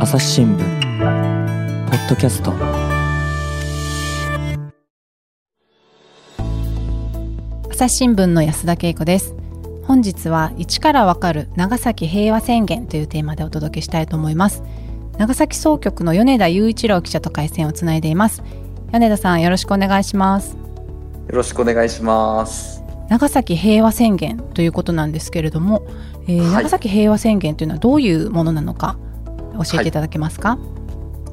朝日新聞ポッドキャスト。朝日新聞の安田恵子です。本日は一からわかる長崎平和宣言というテーマでお届けしたいと思います。長崎総局の米田雄一郎記者と回線をつないでいます。米田さんよろしくお願いします。よろしくお願いします。長崎平和宣言ということなんですけれども、えーはい、長崎平和宣言というのはどういうものなのか教えていただけますか、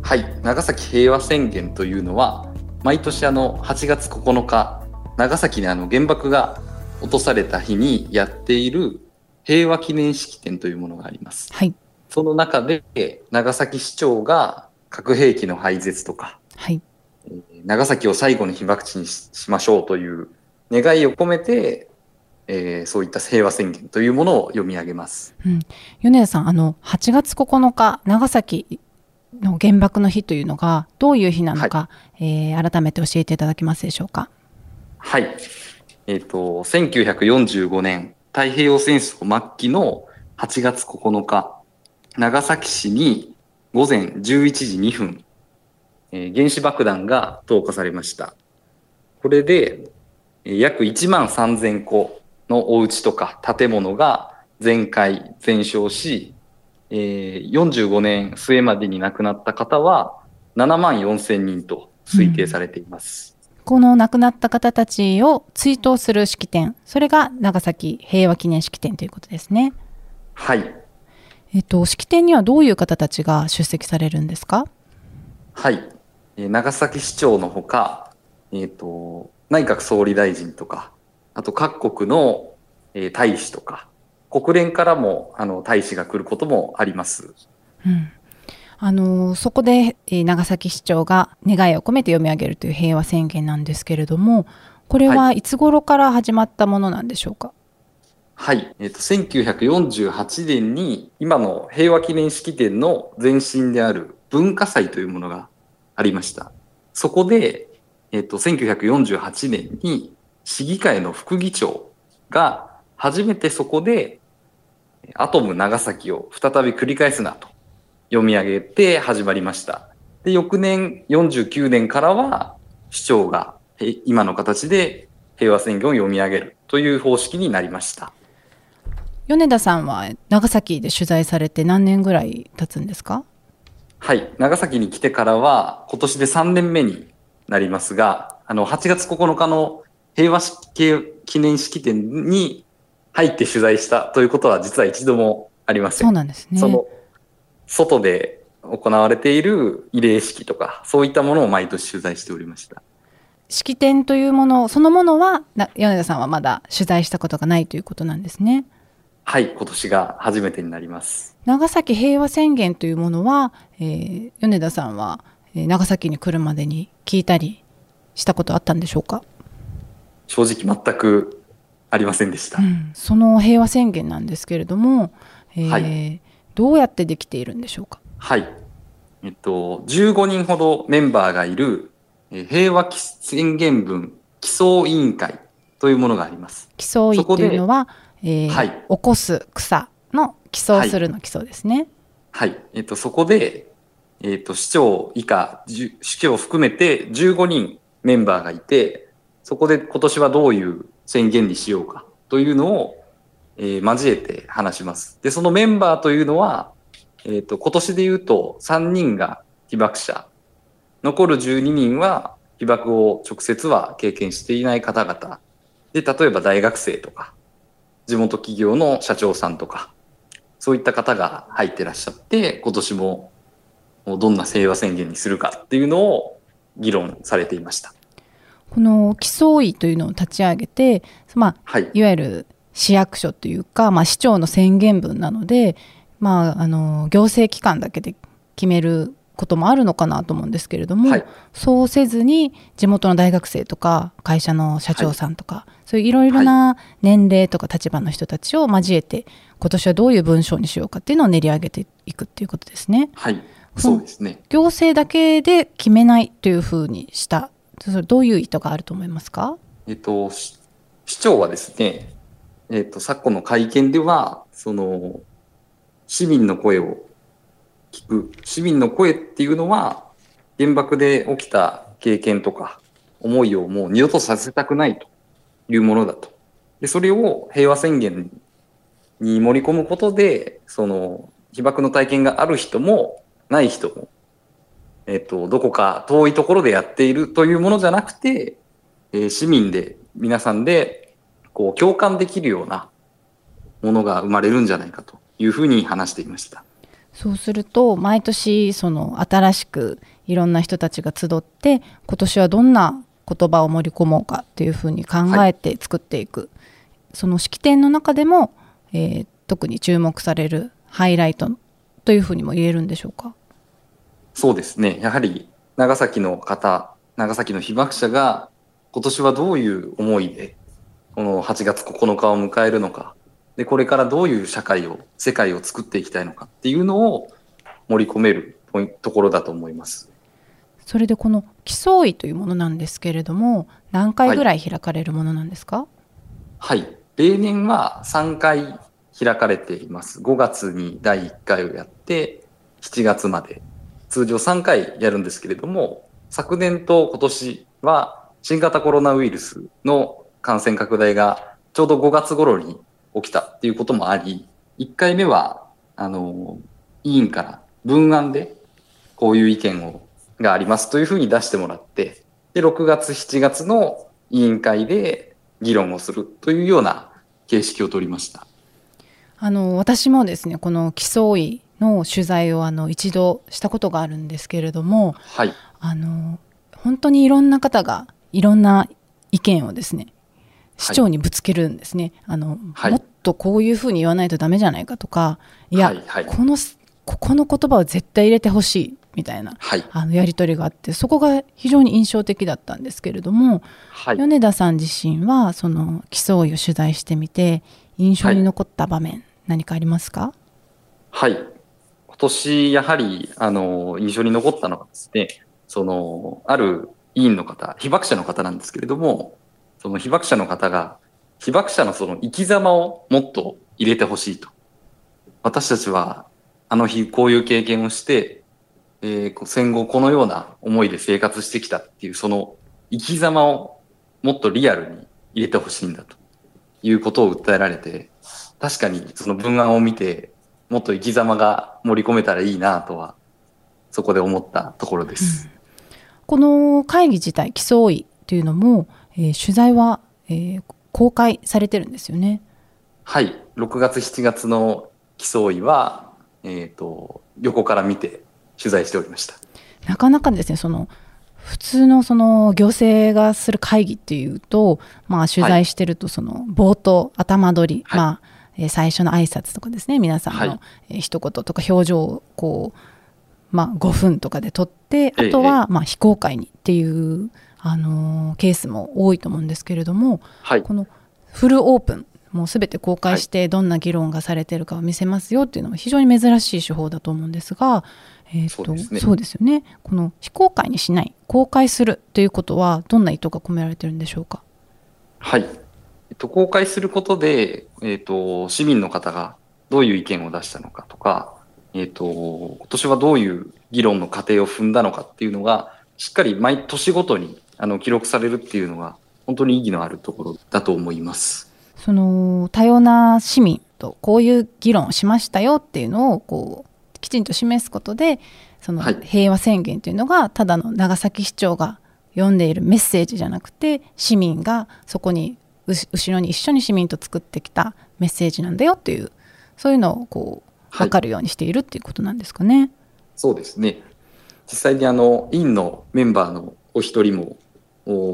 はい、はい、長崎平和宣言というのは毎年あの8月9日長崎にあの原爆が落とされた日にやっている平和記念式典というものがあります。はい。その中で長崎市長が核兵器の廃絶とか、はい。長崎を最後の被爆地にしましょうという願いを込めて、えー、そういった平和宣言というものを読み上げます。うん、米田さん、あの8月9日長崎の原爆の日というのがどういう日なのか、はい、えー、改めて教えていただけますでしょうか？はい。えっ、ー、と、1945年、太平洋戦争末期の8月9日、長崎市に午前11時2分、えー、原子爆弾が投下されました。これで、約1万3000個のお家とか建物が全壊、全焼し、えー、45年末までに亡くなった方は7万4000人と推定されています。この亡くなった方たちを追悼する式典、それが長崎平和記念式典ということですね。はい。えっと、式典にはどういう方たちが出席されるんですか？はい。え長崎市長のほか、えっ、と、内閣総理大臣とか、あと各国の、えー、大使とか、国連からもあの大使が来ることもあります。うん。あのそこで、え長崎市長が願いを込めて読み上げるという平和宣言なんですけれどもこれはいつ頃から始まったものなんでしょうか？はい、えっ、ー、と1948年に今の平和記念式典の前身である文化祭というものがありました。そこで、えっ、ー、と1948年に市議会の副議長が初めてそこでアトム長崎を再び繰り返すなと読み上げて始まりました。で、翌年49年からは市長が今の形で平和宣言を読み上げるという方式になりました。米田さんは長崎で取材されて何年ぐらい経つんですか？はい。長崎に来てからは今年で3年目になりますが、あの、8月9日の平和記念式典に入って取材したということは実は一度もありません。そうなんですね。その外で行われている慰霊式とか、そういったものを毎年取材しておりました。式典というものそのものは米田さんはまだ取材したことがないということなんですね。はい、今年が初めてになります。長崎平和宣言というものは、えー、米田さんは、えー、長崎に来るまでに聞いたりしたことあったんでしょうか？正直全くありませんでした、うん、その平和宣言なんですけれども、えー、はい、どうやってできているんでしょうか？はい。えっと、15人ほどメンバーがいる、え平和宣言文起草委員会というものがあります。起草委というのは、えー、はい、起こす草の起草するの起草ですね。はい。はい、えっと、そこで、えっと、市長以下、市長を含めて15人メンバーがいて、そこで今年はどういう宣言にしようかというのをえー、交えて話します。で、そのメンバーというのは、えっ、ー、と、今年で言うと3人が被爆者、残る12人は被爆を直接は経験していない方々。で、例えば大学生とか、地元企業の社長さんとか、そういった方が入ってらっしゃって、今年もどんな平和宣言にするかっていうのを議論されていました。この起草医というのを立ち上げて、まあ、はい、いわゆる市役所というか、まあ、市長の宣言文なので、まあ、あの行政機関だけで決めることもあるのかなと思うんですけれども、はい、そうせずに地元の大学生とか会社の社長さんとか、はい、そういういろいろな年齢とか立場の人たちを交えて今年はどういう文章にしようかっていうのを練り上げていくっていうことですね。はい、そうですね。行政だけで決めないというふうにしたそれどういう意図があると思いますか？えっと市長はですねえっ、と、昨今の会見では、その、市民の声を聞く市民の声っていうのは、原爆で起きた経験とか思いをもう二度とさせたくないというものだと。で、それを平和宣言に盛り込むことで、その被爆の体験がある人もない人も、えっ、と、どこか遠いところでやっているというものじゃなくて、えー、市民で皆さんでこう共感できるようなものが生まれるんじゃないかというふうに話していました。そうすると毎年その新しくいろんな人たちが集って今年はどんな言葉を盛り込もうかというふうに考えて作っていく、はい、その式典の中でも、えー、特に注目されるハイライトというふうにも言えるんでしょうか？そうですねやはり長崎の方長崎の被爆者が今年はどういう思いでこの8月9日を迎えるのかで、これからどういう社会を、世界を作っていきたいのかっていうのを盛り込めるところだと思います。それでこの競いというものなんですけれども、何回ぐらい開かれるものなんですか、はい、はい。例年は3回開かれています。5月に第1回をやって、7月まで。通常3回やるんですけれども、昨年と今年は新型コロナウイルスの感染拡大がちょうど5月頃に起きたっていうこともあり、1回目は、あの、委員から文案で、こういう意見を、がありますというふうに出してもらって、で、6月、7月の委員会で議論をするというような形式を取りました。あの、私もですね、この競いの取材をあの一度したことがあるんですけれども、はい、あの本当にいろんな方がいろんな意見をですね市長にぶつけるんですね、はい、あの、はい、もっとこういうふうに言わないとダメじゃないかとかいや、はい、このここの言葉を絶対入れてほしいみたいな、あのやり取りがあってそこが非常に印象的だったんですけれども、米田さん自身はその競いを取材してみて印象に残った場面、何かありますか？はい今年やはりあの印象に残ったのはですねそのある委員の方被爆者の方なんですけれどもその被爆者の方が、被爆者のその生き様をもっと入れてほしいと。私たちは、あの日こういう経験をして、えー、戦後このような思いで生活してきたっていう、その生き様をもっとリアルに入れてほしいんだということを訴えられて、確かにその文案を見て、もっと生き様が盛り込めたらいいなとは、そこで思ったところです。うん、この会議自体、競いというのも、えー、取材は、えー、公開されてるんですよね。はい、6月7月の競いは、えーと、横から見て取材しておりました。なかなかですねその普通のその行政がする会議っていうと、まあ、取材してるとその冒頭、頭取り、はい、まあえ最初の挨拶とかですね皆さんの一言とか表情をこう、まあ、5分とかで撮ってあとはまあ非公開にっていうあのケースも多いと思うんですけれども、はい、このフルオープンもうすべて公開してどんな議論がされてるかを見せますよっていうのは非常に珍しい手法だと思うんですが、えーとそうですね、そうですよね。この非公開にしない公開するということはどんな意図が込められてるんでしょうか？はい、えっと、公開することで、えっと、市民の方がどういう意見を出したのかとか、えっと、今年はどういう議論の過程を踏んだのかっていうのがしっかり毎年ごとにあの記録されるっていうのが本当に意義のあるところだと思います。その多様な市民とこういう議論をしましたよっていうのをこうきちんと示すことでその平和宣言というのがただの長崎市長が読んでいるメッセージじゃなくて市民がそこに後ろに一緒に市民と作ってきたメッセージなんだよっていうそういうのをこう分かるようにしているっていうことなんですかね。はい、そうですね。実際にあの院のメンバーのお一人も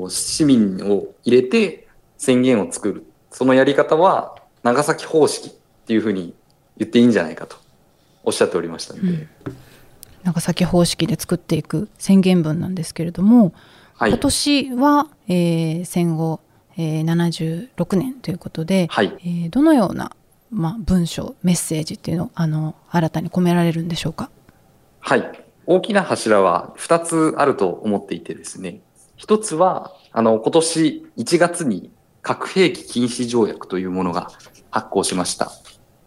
市民を入れて宣言を作る。そのやり方は長崎方式っていうふうに言っていいんじゃないかとおっしゃっておりましたので、うん、長崎方式で作っていく宣言文なんですけれども、はい、今年は、えー、戦後、えー、76年ということで、はい、えー、どのような、まあ、文章メッセージっていうのをあの新たに込められるんでしょうか？はい。大きな柱は2つあると思っていてですね。一つは、あの、今年1月に核兵器禁止条約というものが発行しました。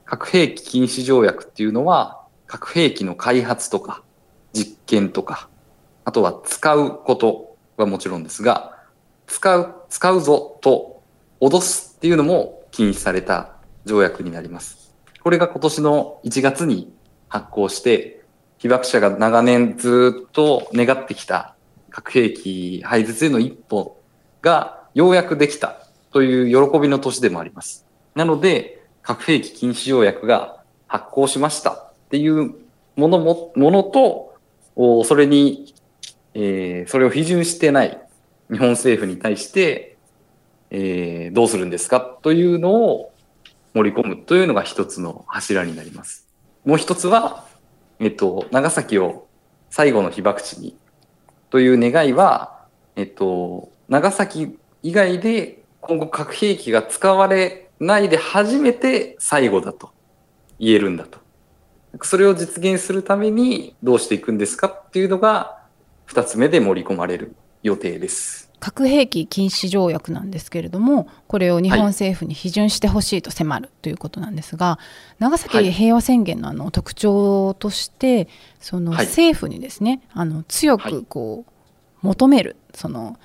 核兵器禁止条約っていうのは、核兵器の開発とか実験とか、あとは使うことはもちろんですが、使う、使うぞと脅すっていうのも禁止された条約になります。これが今年の1月に発行して、被爆者が長年ずっと願ってきた核兵器廃絶への一歩がようやくできたという喜びの年でもあります。なので、核兵器禁止条約が発行しましたっていうものも、ものと、それに、えー、それを批准してない日本政府に対して、えー、どうするんですか？というのを盛り込むというのが一つの柱になります。もう一つは、えっと、長崎を最後の被爆地にという願いは、えっと、長崎以外で今後核兵器が使われないで初めて最後だと言えるんだと。それを実現するためにどうしていくんですか？っていうのが二つ目で盛り込まれる予定です。核兵器禁止条約なんですけれどもこれを日本政府に批准してほしいと迫るということなんですが、はい、長崎平和宣言のあの特徴としてその政府にですね、あの強くこう求めるその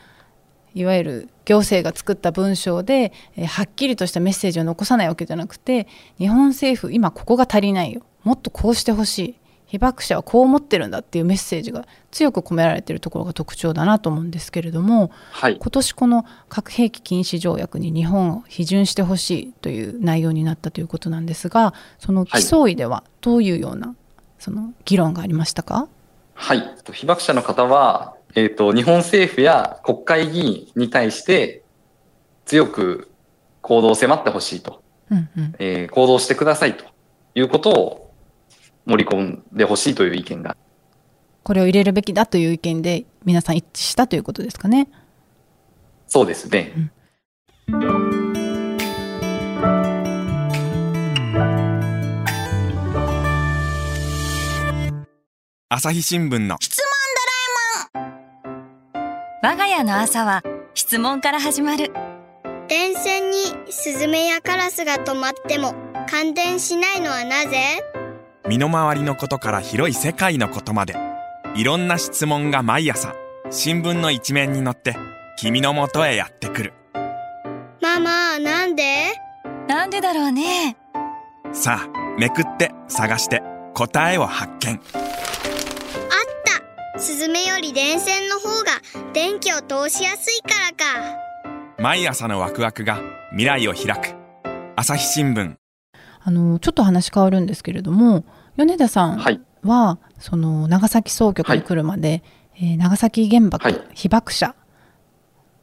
いわゆる行政が作った文章で、えはっきりとしたメッセージを残さないわけじゃなくて日本政府今ここが足りないよ。もっとこうしてほしい被爆者はこう思ってるんだっていうメッセージが強く込められているところが特徴だなと思うんですけれども、はい、今年この核兵器禁止条約に日本を批准してほしいという内容になったということなんですがその起訴医ではどういうような、その議論がありましたか？はい。被爆者の方は、えーと、日本政府や国会議員に対して強く行動を迫ってほしいと、うんうん、えー、行動してくださいということを盛り込んでほしいという意見が。これを入れるべきだという意見で皆さん一致したということですかね。そうですね。うん朝日新聞の質問ドラえもん我が家の朝は質問から始まる電線にスズメやカラスが止まっても感電しないのはなぜ？身の回りのことから広い世界のことまで。いろんな質問が毎朝新聞の一面に載って君のもとへやってくる。ママなんで？なんでだろうね。さあめくって探して答えを発見。あった。スズメより電線の方が電気を通しやすいからか。毎朝のワクワクが未来を開く。朝日新聞。あのちょっと話変わるんですけれども米田さんは、はい、その長崎総局に来るまで、はい、えー、長崎原爆、はい、被爆者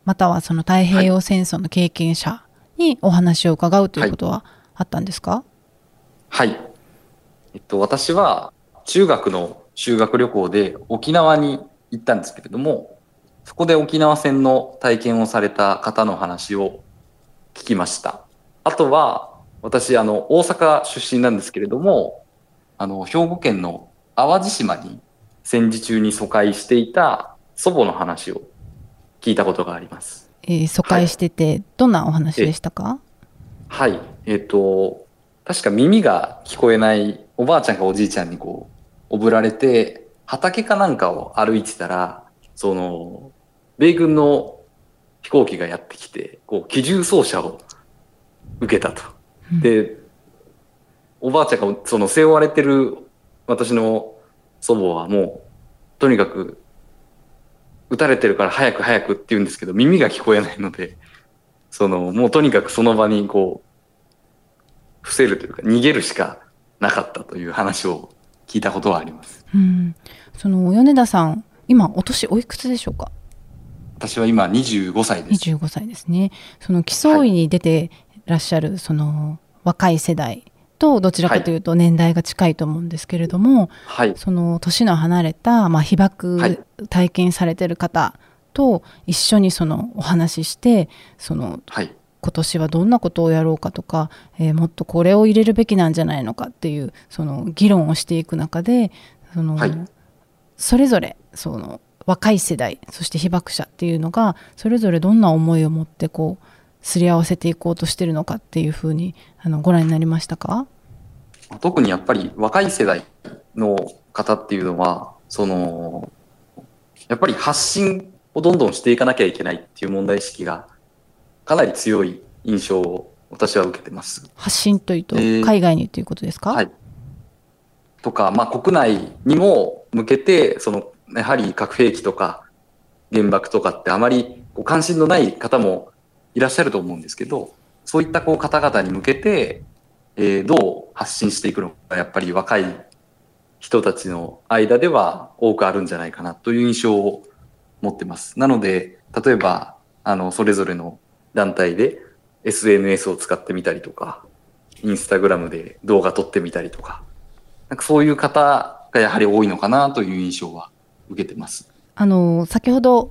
またはその太平洋戦争の経験者にお話を伺うということはあったんですか？はい、えっと、私は中学の修学旅行で沖縄に行ったんですけれどもそこで沖縄戦の体験をされた方の話を聞きました。あとは私あの大阪出身なんですけれどもあの、兵庫県の淡路島に戦時中に疎開していた祖母の話を聞いたことがあります。えー、疎開してて、はい、どんなお話でしたか？はい。えっ、ー、と、確か耳が聞こえないおばあちゃんかおじいちゃんにこう、おぶられて、畑かなんかを歩いてたら、その、米軍の飛行機がやってきて、こう、機銃操作を受けたと。で、おばあちゃんがその背負われてる私の祖母はもう、とにかく、撃たれてるから早く早くって言うんですけど、耳が聞こえないので、その、もうとにかくその場にこう、伏せるというか、逃げるしかなかったという話を聞いたことはあります。うん。その、米田さん、今、お年おいくつでしょうか？私は今25歳です。25歳ですね。その、競いに出てらっしゃる、その、若い世代とどちらかというと年代が近いと思うんですけれども、はい、その年の離れた、まあ、被爆体験されてる方と一緒にそのお話ししてその、はい、今年はどんなことをやろうかとか、えー、もっとこれを入れるべきなんじゃないのかっていうその議論をしていく中でその、はい、それぞれその若い世代そして被爆者っていうのがそれぞれどんな思いを持ってこうすり合わせていこうとしてるのかっていうふうにあのご覧になりましたか？特にやっぱり若い世代の方っていうのは、その、やっぱり発信をどんどんしていかなきゃいけないっていう問題意識がかなり強い印象を私は受けてます。発信というと、海外にということですか、はい。とか、まあ、国内にも向けて、その、やはり核兵器とか原爆とかってあまり関心のない方もいらっしゃると思うんですけど、そういったこう方々に向けて、えー、どう発信していくのか、やっぱり若い人たちの間では多くあるんじゃないかなという印象を持ってます。なので、例えば、あの、それぞれの団体で SNS を使ってみたりとか、インスタグラムで動画撮ってみたりとか、なんかそういう方がやはり多いのかなという印象は受けてます。あの、先ほど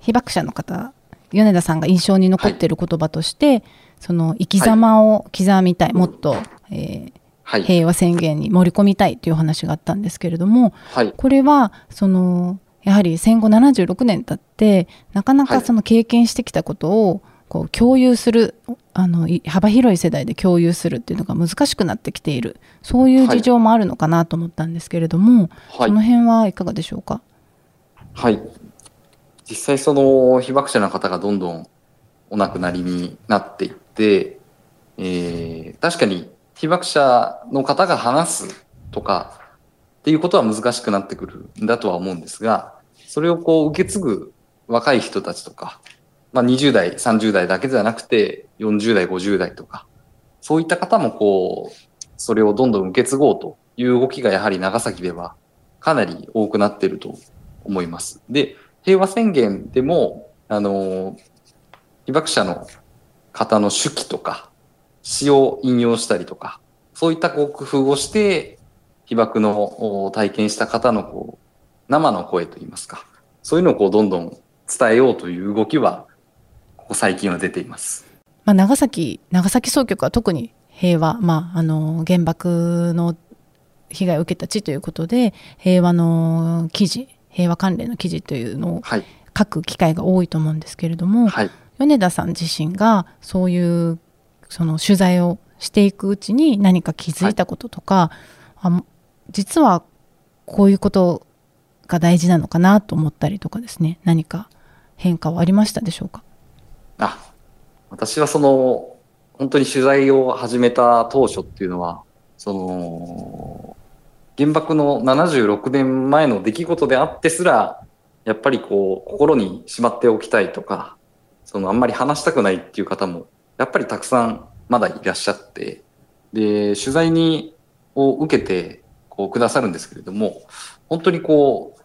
被爆者の方、米田さんが印象に残っている言葉として、はい、その生き様を刻みたい、はい、もっと、えーはい、平和宣言に盛り込みたいという話があったんですけれども、はい、これはそのやはり戦後76年経ってなかなかその経験してきたことをこう共有するあの幅広い世代で共有するっていうのが難しくなってきている。そういう事情もあるのかなと思ったんですけれども、はい、その辺はいかがでしょうか？はい実際その被爆者の方がどんどんお亡くなりになっていって、えー、確かに被爆者の方が話すとかっていうことは難しくなってくるんだとは思うんですが、それをこう受け継ぐ若い人たちとか、まあ、20代、30代だけではなくて、40代、50代とか、そういった方もこう、それをどんどん受け継ごうという動きがやはり長崎ではかなり多くなっていると思います。で、平和宣言でも、あの、被爆者の方の手記とか、詩を引用したりとか、そういったこう工夫をして、被爆の体験した方のこう生の声といいますか、そういうのをこうどんどん伝えようという動きはここ最近は出ています。まあ、長崎長崎総局は特に平和、まあ、あの原爆の被害を受けた地ということで平和の記事平和関連の記事というのを書く機会が多いと思うんですけれども、はい、米田さん自身がそういうその取材をしていくうちに何か気づいたこととか、はい、あ実はこういうことが大事なのかなと思ったりとかですね。何か変化はありましたでしょうか？あ、私はその、本当に取材を始めた当初っていうのは、その、原爆の76年前の出来事であってすら、やっぱりこう、心にしまっておきたいとか、そのあんまり話したくないっていう方も、やっぱりたくさんまだいらっしゃって、で、取材に、を受けて、こう、くださるんですけれども、本当にこう、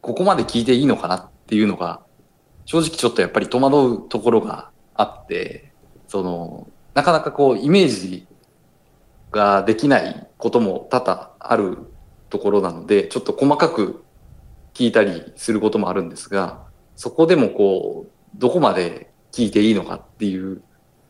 ここまで聞いていいのかなっていうのが正直ちょっとやっぱり戸惑うところがあって、その、なかなかこう、イメージができないことも多々あるところなので、ちょっと細かく聞いたりすることもあるんですが、そこでもこう、どこまで聞いていいのかっていう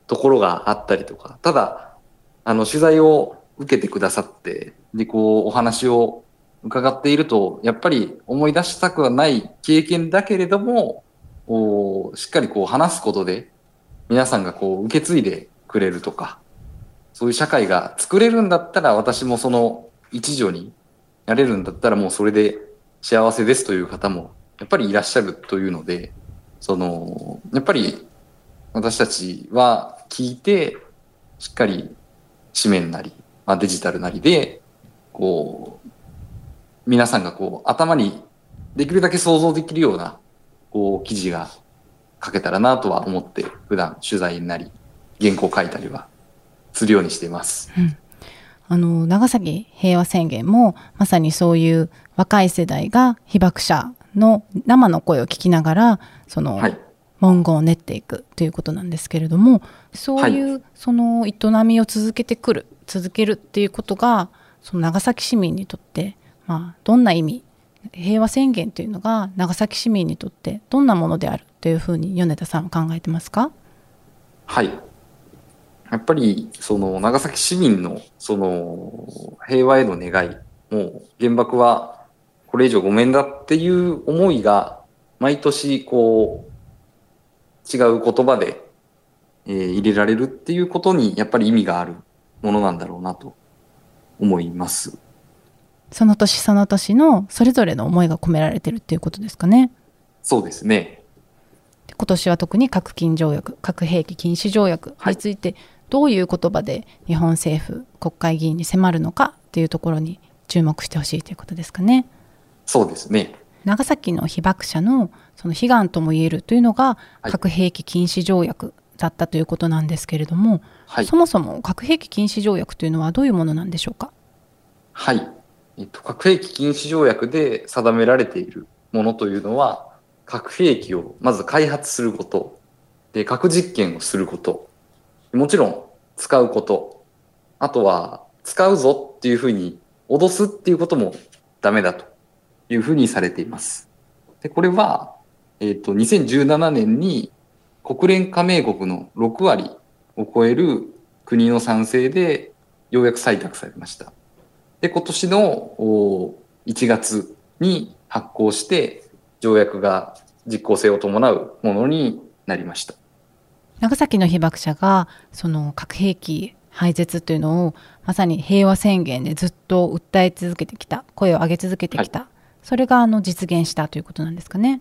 ところがあったりとか、ただ、あの、取材を受けてくださって、で、こう、お話を伺っていると、やっぱり思い出したくはない経験だけれども、をしっかりこう話すことで、皆さんがこう受け継いでくれるとか、そういう社会が作れるんだったら、私もその一助になれるんだったら、もうそれで幸せですという方も、やっぱりいらっしゃるというので、その、やっぱり私たちは聞いて、しっかり紙面なり、まあ、デジタルなりで、こう、皆さんがこう、頭にできるだけ想像できるようなこう記事が書けたらなとは思って普段取材になり原稿書いたりはするようにしています。うん、あの長崎平和宣言もまさにそういう若い世代が被爆者の生の声を聞きながらその、文言を練っていくということなんですけれどもそういう、その営みを続けてくる続けるっていうことがその長崎市民にとって、まあ、どんな意味平和宣言というのが長崎市民にとってどんなものであるというふうに米田さんは考えてますか？はいやっぱりその長崎市民のその平和への願いもう原爆はこれ以上ごめんだっていう思いが毎年こう違う言葉で、えー、入れられるっていうことにやっぱり意味があるものなんだろうなと思います。その年その年のそれぞれの思いが込められてるっていうことですかね。そうですね。今年は特に核禁条約核兵器禁止条約についてどういう言葉で日本政府国会議員に迫るのかっていうところに注目してほしいということですかね。そうですね。長崎の被爆者のその悲願ともいえるというのが核兵器禁止条約だったということなんですけれども、はい、そもそも核兵器禁止条約というのはどういうものなんでしょうか？はい、えっと、核兵器禁止条約で定められているものというのは核兵器をまず開発すること、で、核実験をすること、もちろん使うこと、あとは使うぞっていうふうに脅すっていうこともダメだというふうにされています。で、これは、えっ、ー、と、2017年に国連加盟国の6割を超える国の賛成でようやく採択されました。で、今年の1月に発行して条約が実効性を伴うものになりました長崎の被爆者がその核兵器廃絶というのをまさに平和宣言でずっと訴え続けてきた声を上げ続けてきた、はい、それがあの実現したということなんですかね。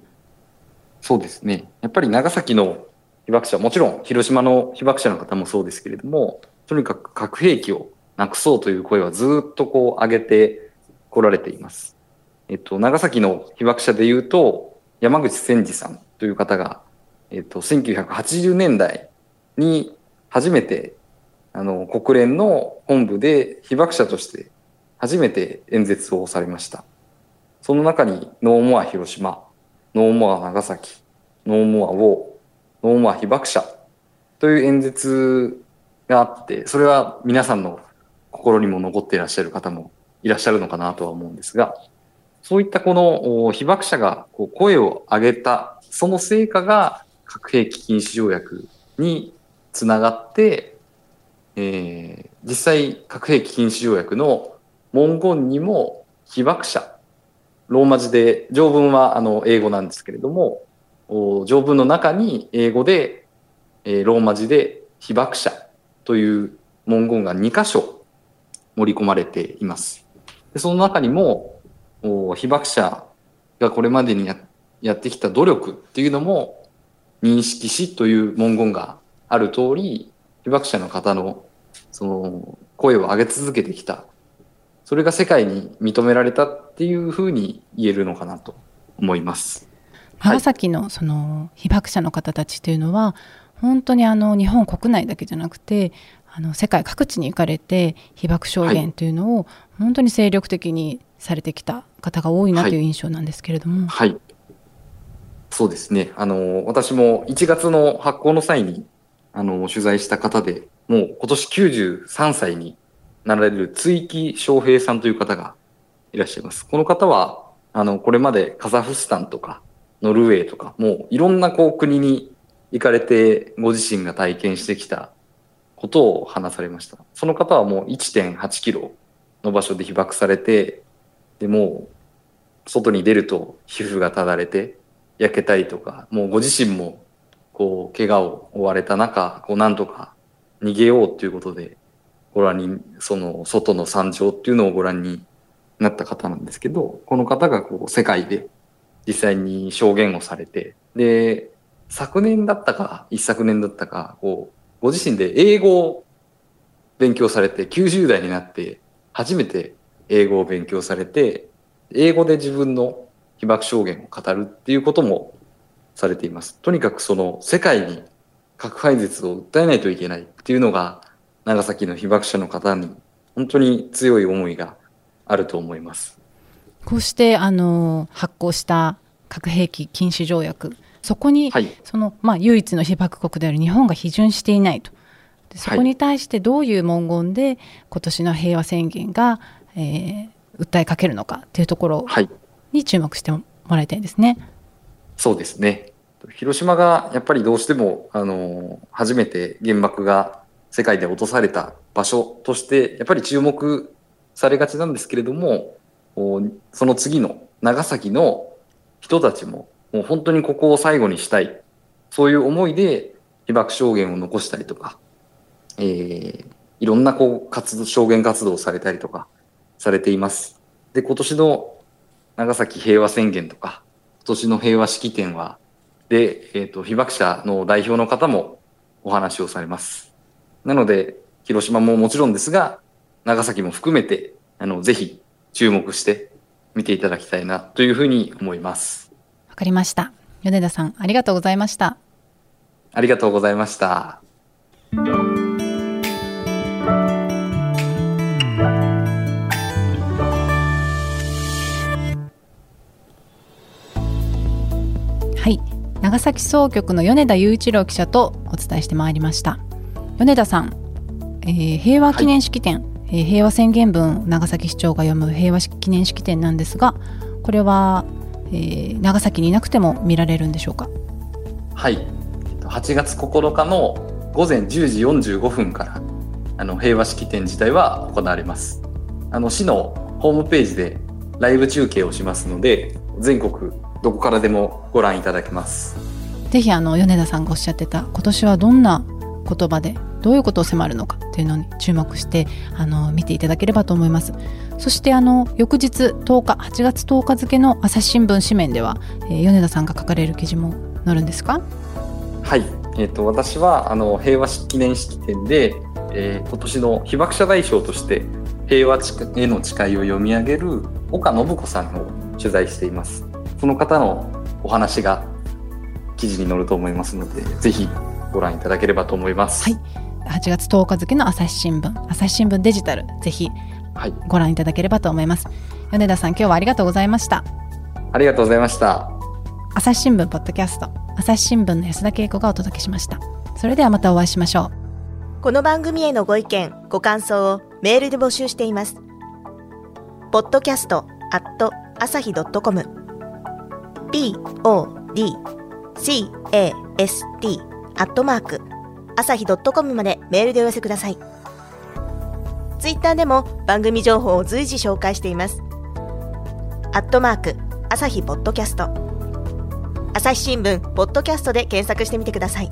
そうですねやっぱり長崎の被爆者もちろん広島の被爆者の方もそうですけれどもとにかく核兵器をなくそうという声はずっとこう上げてこられています。えっと、長崎の被爆者でいうと、山口千治さんという方が、えっと、1980年代に初めて、あの、国連の本部で被爆者として初めて演説をされました。その中に、 No more Hiroshima、No more Nagasaki、No more war、No more 被爆者という演説があって、それは皆さんの心にも残っていらっしゃる方もいらっしゃるのかなとは思うんですが、そういったこの被爆者がこう声を上げた、その成果が核兵器禁止条約につながって、えー、実際核兵器禁止条約の文言にも被爆者、ローマ字で、条文はあの英語なんですけれども、条文の中に英語で、えー、ローマ字で被爆者という文言が2箇所盛り込まれています。でその中にも、被爆者がこれまでにややってきた努力っていうのも認識しという文言がある通り、被爆者の方のその声を上げ続けてきた。それが世界に認められたっていうふうに言えるのかなと思います。長崎のその被爆者の方たちというのは、本当にあの日本国内だけじゃなくてあの世界各地に行かれて被爆証言というのを本当に精力的にされてきた方が多いなという印象なんですけれども。はい、はい、そうですねあの私も1月の発行の際にあの取材した方でもう今年93歳になられる追木翔平さんという方がいらっしゃいます。この方はあのこれまでカザフスタンとかノルウェーとかもういろんなこう国に行かれてご自身が体験してきたことを話されました。その方はもう1.8キロの場所で被爆されて、でも外に出ると皮膚がただれて焼けたりとかもうご自身もこう怪我を負われた中こうなんとか逃げようということでご覧にその外の惨状っていうのをご覧になった方なんですけどこの方がこう世界で実際に証言をされてで昨年だったか一昨年だったかこうご自身で英語を勉強されて90代になって初めて英語を勉強されて、英語で自分の被爆証言を語るっていうこともされています。とにかくその世界に核廃絶を訴えないといけないっていうのが長崎の被爆者の方に本当に強い思いがあると思います。こうしてあの発行した核兵器禁止条約そこに、はい、そのまあ、唯一の被爆国である日本が批准していないとでそこに対してどういう文言で今年の平和宣言がえー、訴えかけるのかっていうところに注目してもらいたいですね。そうですね広島がやっぱりどうしてもあの初めて原爆が世界で落とされた場所としてやっぱり注目されがちなんですけれどもその次の長崎の人たちももう本当にここを最後にしたいそういう思いで被爆証言を残したりとか、えー、いろんなこう活動証言活動をされたりとかされています。で、今年の長崎平和宣言とか、今年の平和式典は、で、えっ、ー、と、被爆者の代表の方もお話をされます。なので、広島ももちろんですが、長崎も含めて、あの、ぜひ注目して見ていただきたいなというふうに思います。わかりました。米田さん、ありがとうございました。ありがとうございました。長崎総局の米田雄一郎記者とお伝えしてまいりました。米田さん、えー、平和記念式典、はい、えー、平和宣言文長崎市長が読む平和記念式典なんですがこれは、えー、長崎にいなくても見られるんでしょうか？はい。8月9日の午前10時45分からあの平和式典自体は行われます。あの市のホームページでライブ中継をしますので全国どこからでもご覧いただけます。ぜひあの米田さんがおっしゃってた今年はどんな言葉でどういうことを迫るのかっていうのに注目してあの見ていただければと思います。そしてあの翌日10日8月10日付の朝日新聞紙面では、えー、米田さんが書かれる記事も載るんですか？はい、えーと、私はあの平和記念式典で、えー、今年の被爆者代表として平和への誓いを読み上げる岡信子さんを取材していますその方のお話が記事に載ると思いますので、ぜひご覧いただければと思います。はい。8月10日付の朝日新聞、朝日新聞デジタル、ぜひご覧いただければと思います。はい、米田さん、今日はありがとうございました。ありがとうございました。朝日新聞ポッドキャスト、朝日新聞の安田恵子がお届けしました。それではまたお会いしましょう。この番組へのご意見、ご感想をメールで募集しています。ポッドキャストアット朝日 .com podcast アットマーク朝日 .com までメールでお寄せください。ツイッターでも番組情報を随時紹介しています。アットマーク朝日ポッドキャスト朝日新聞ポッドキャストで検索してみてください。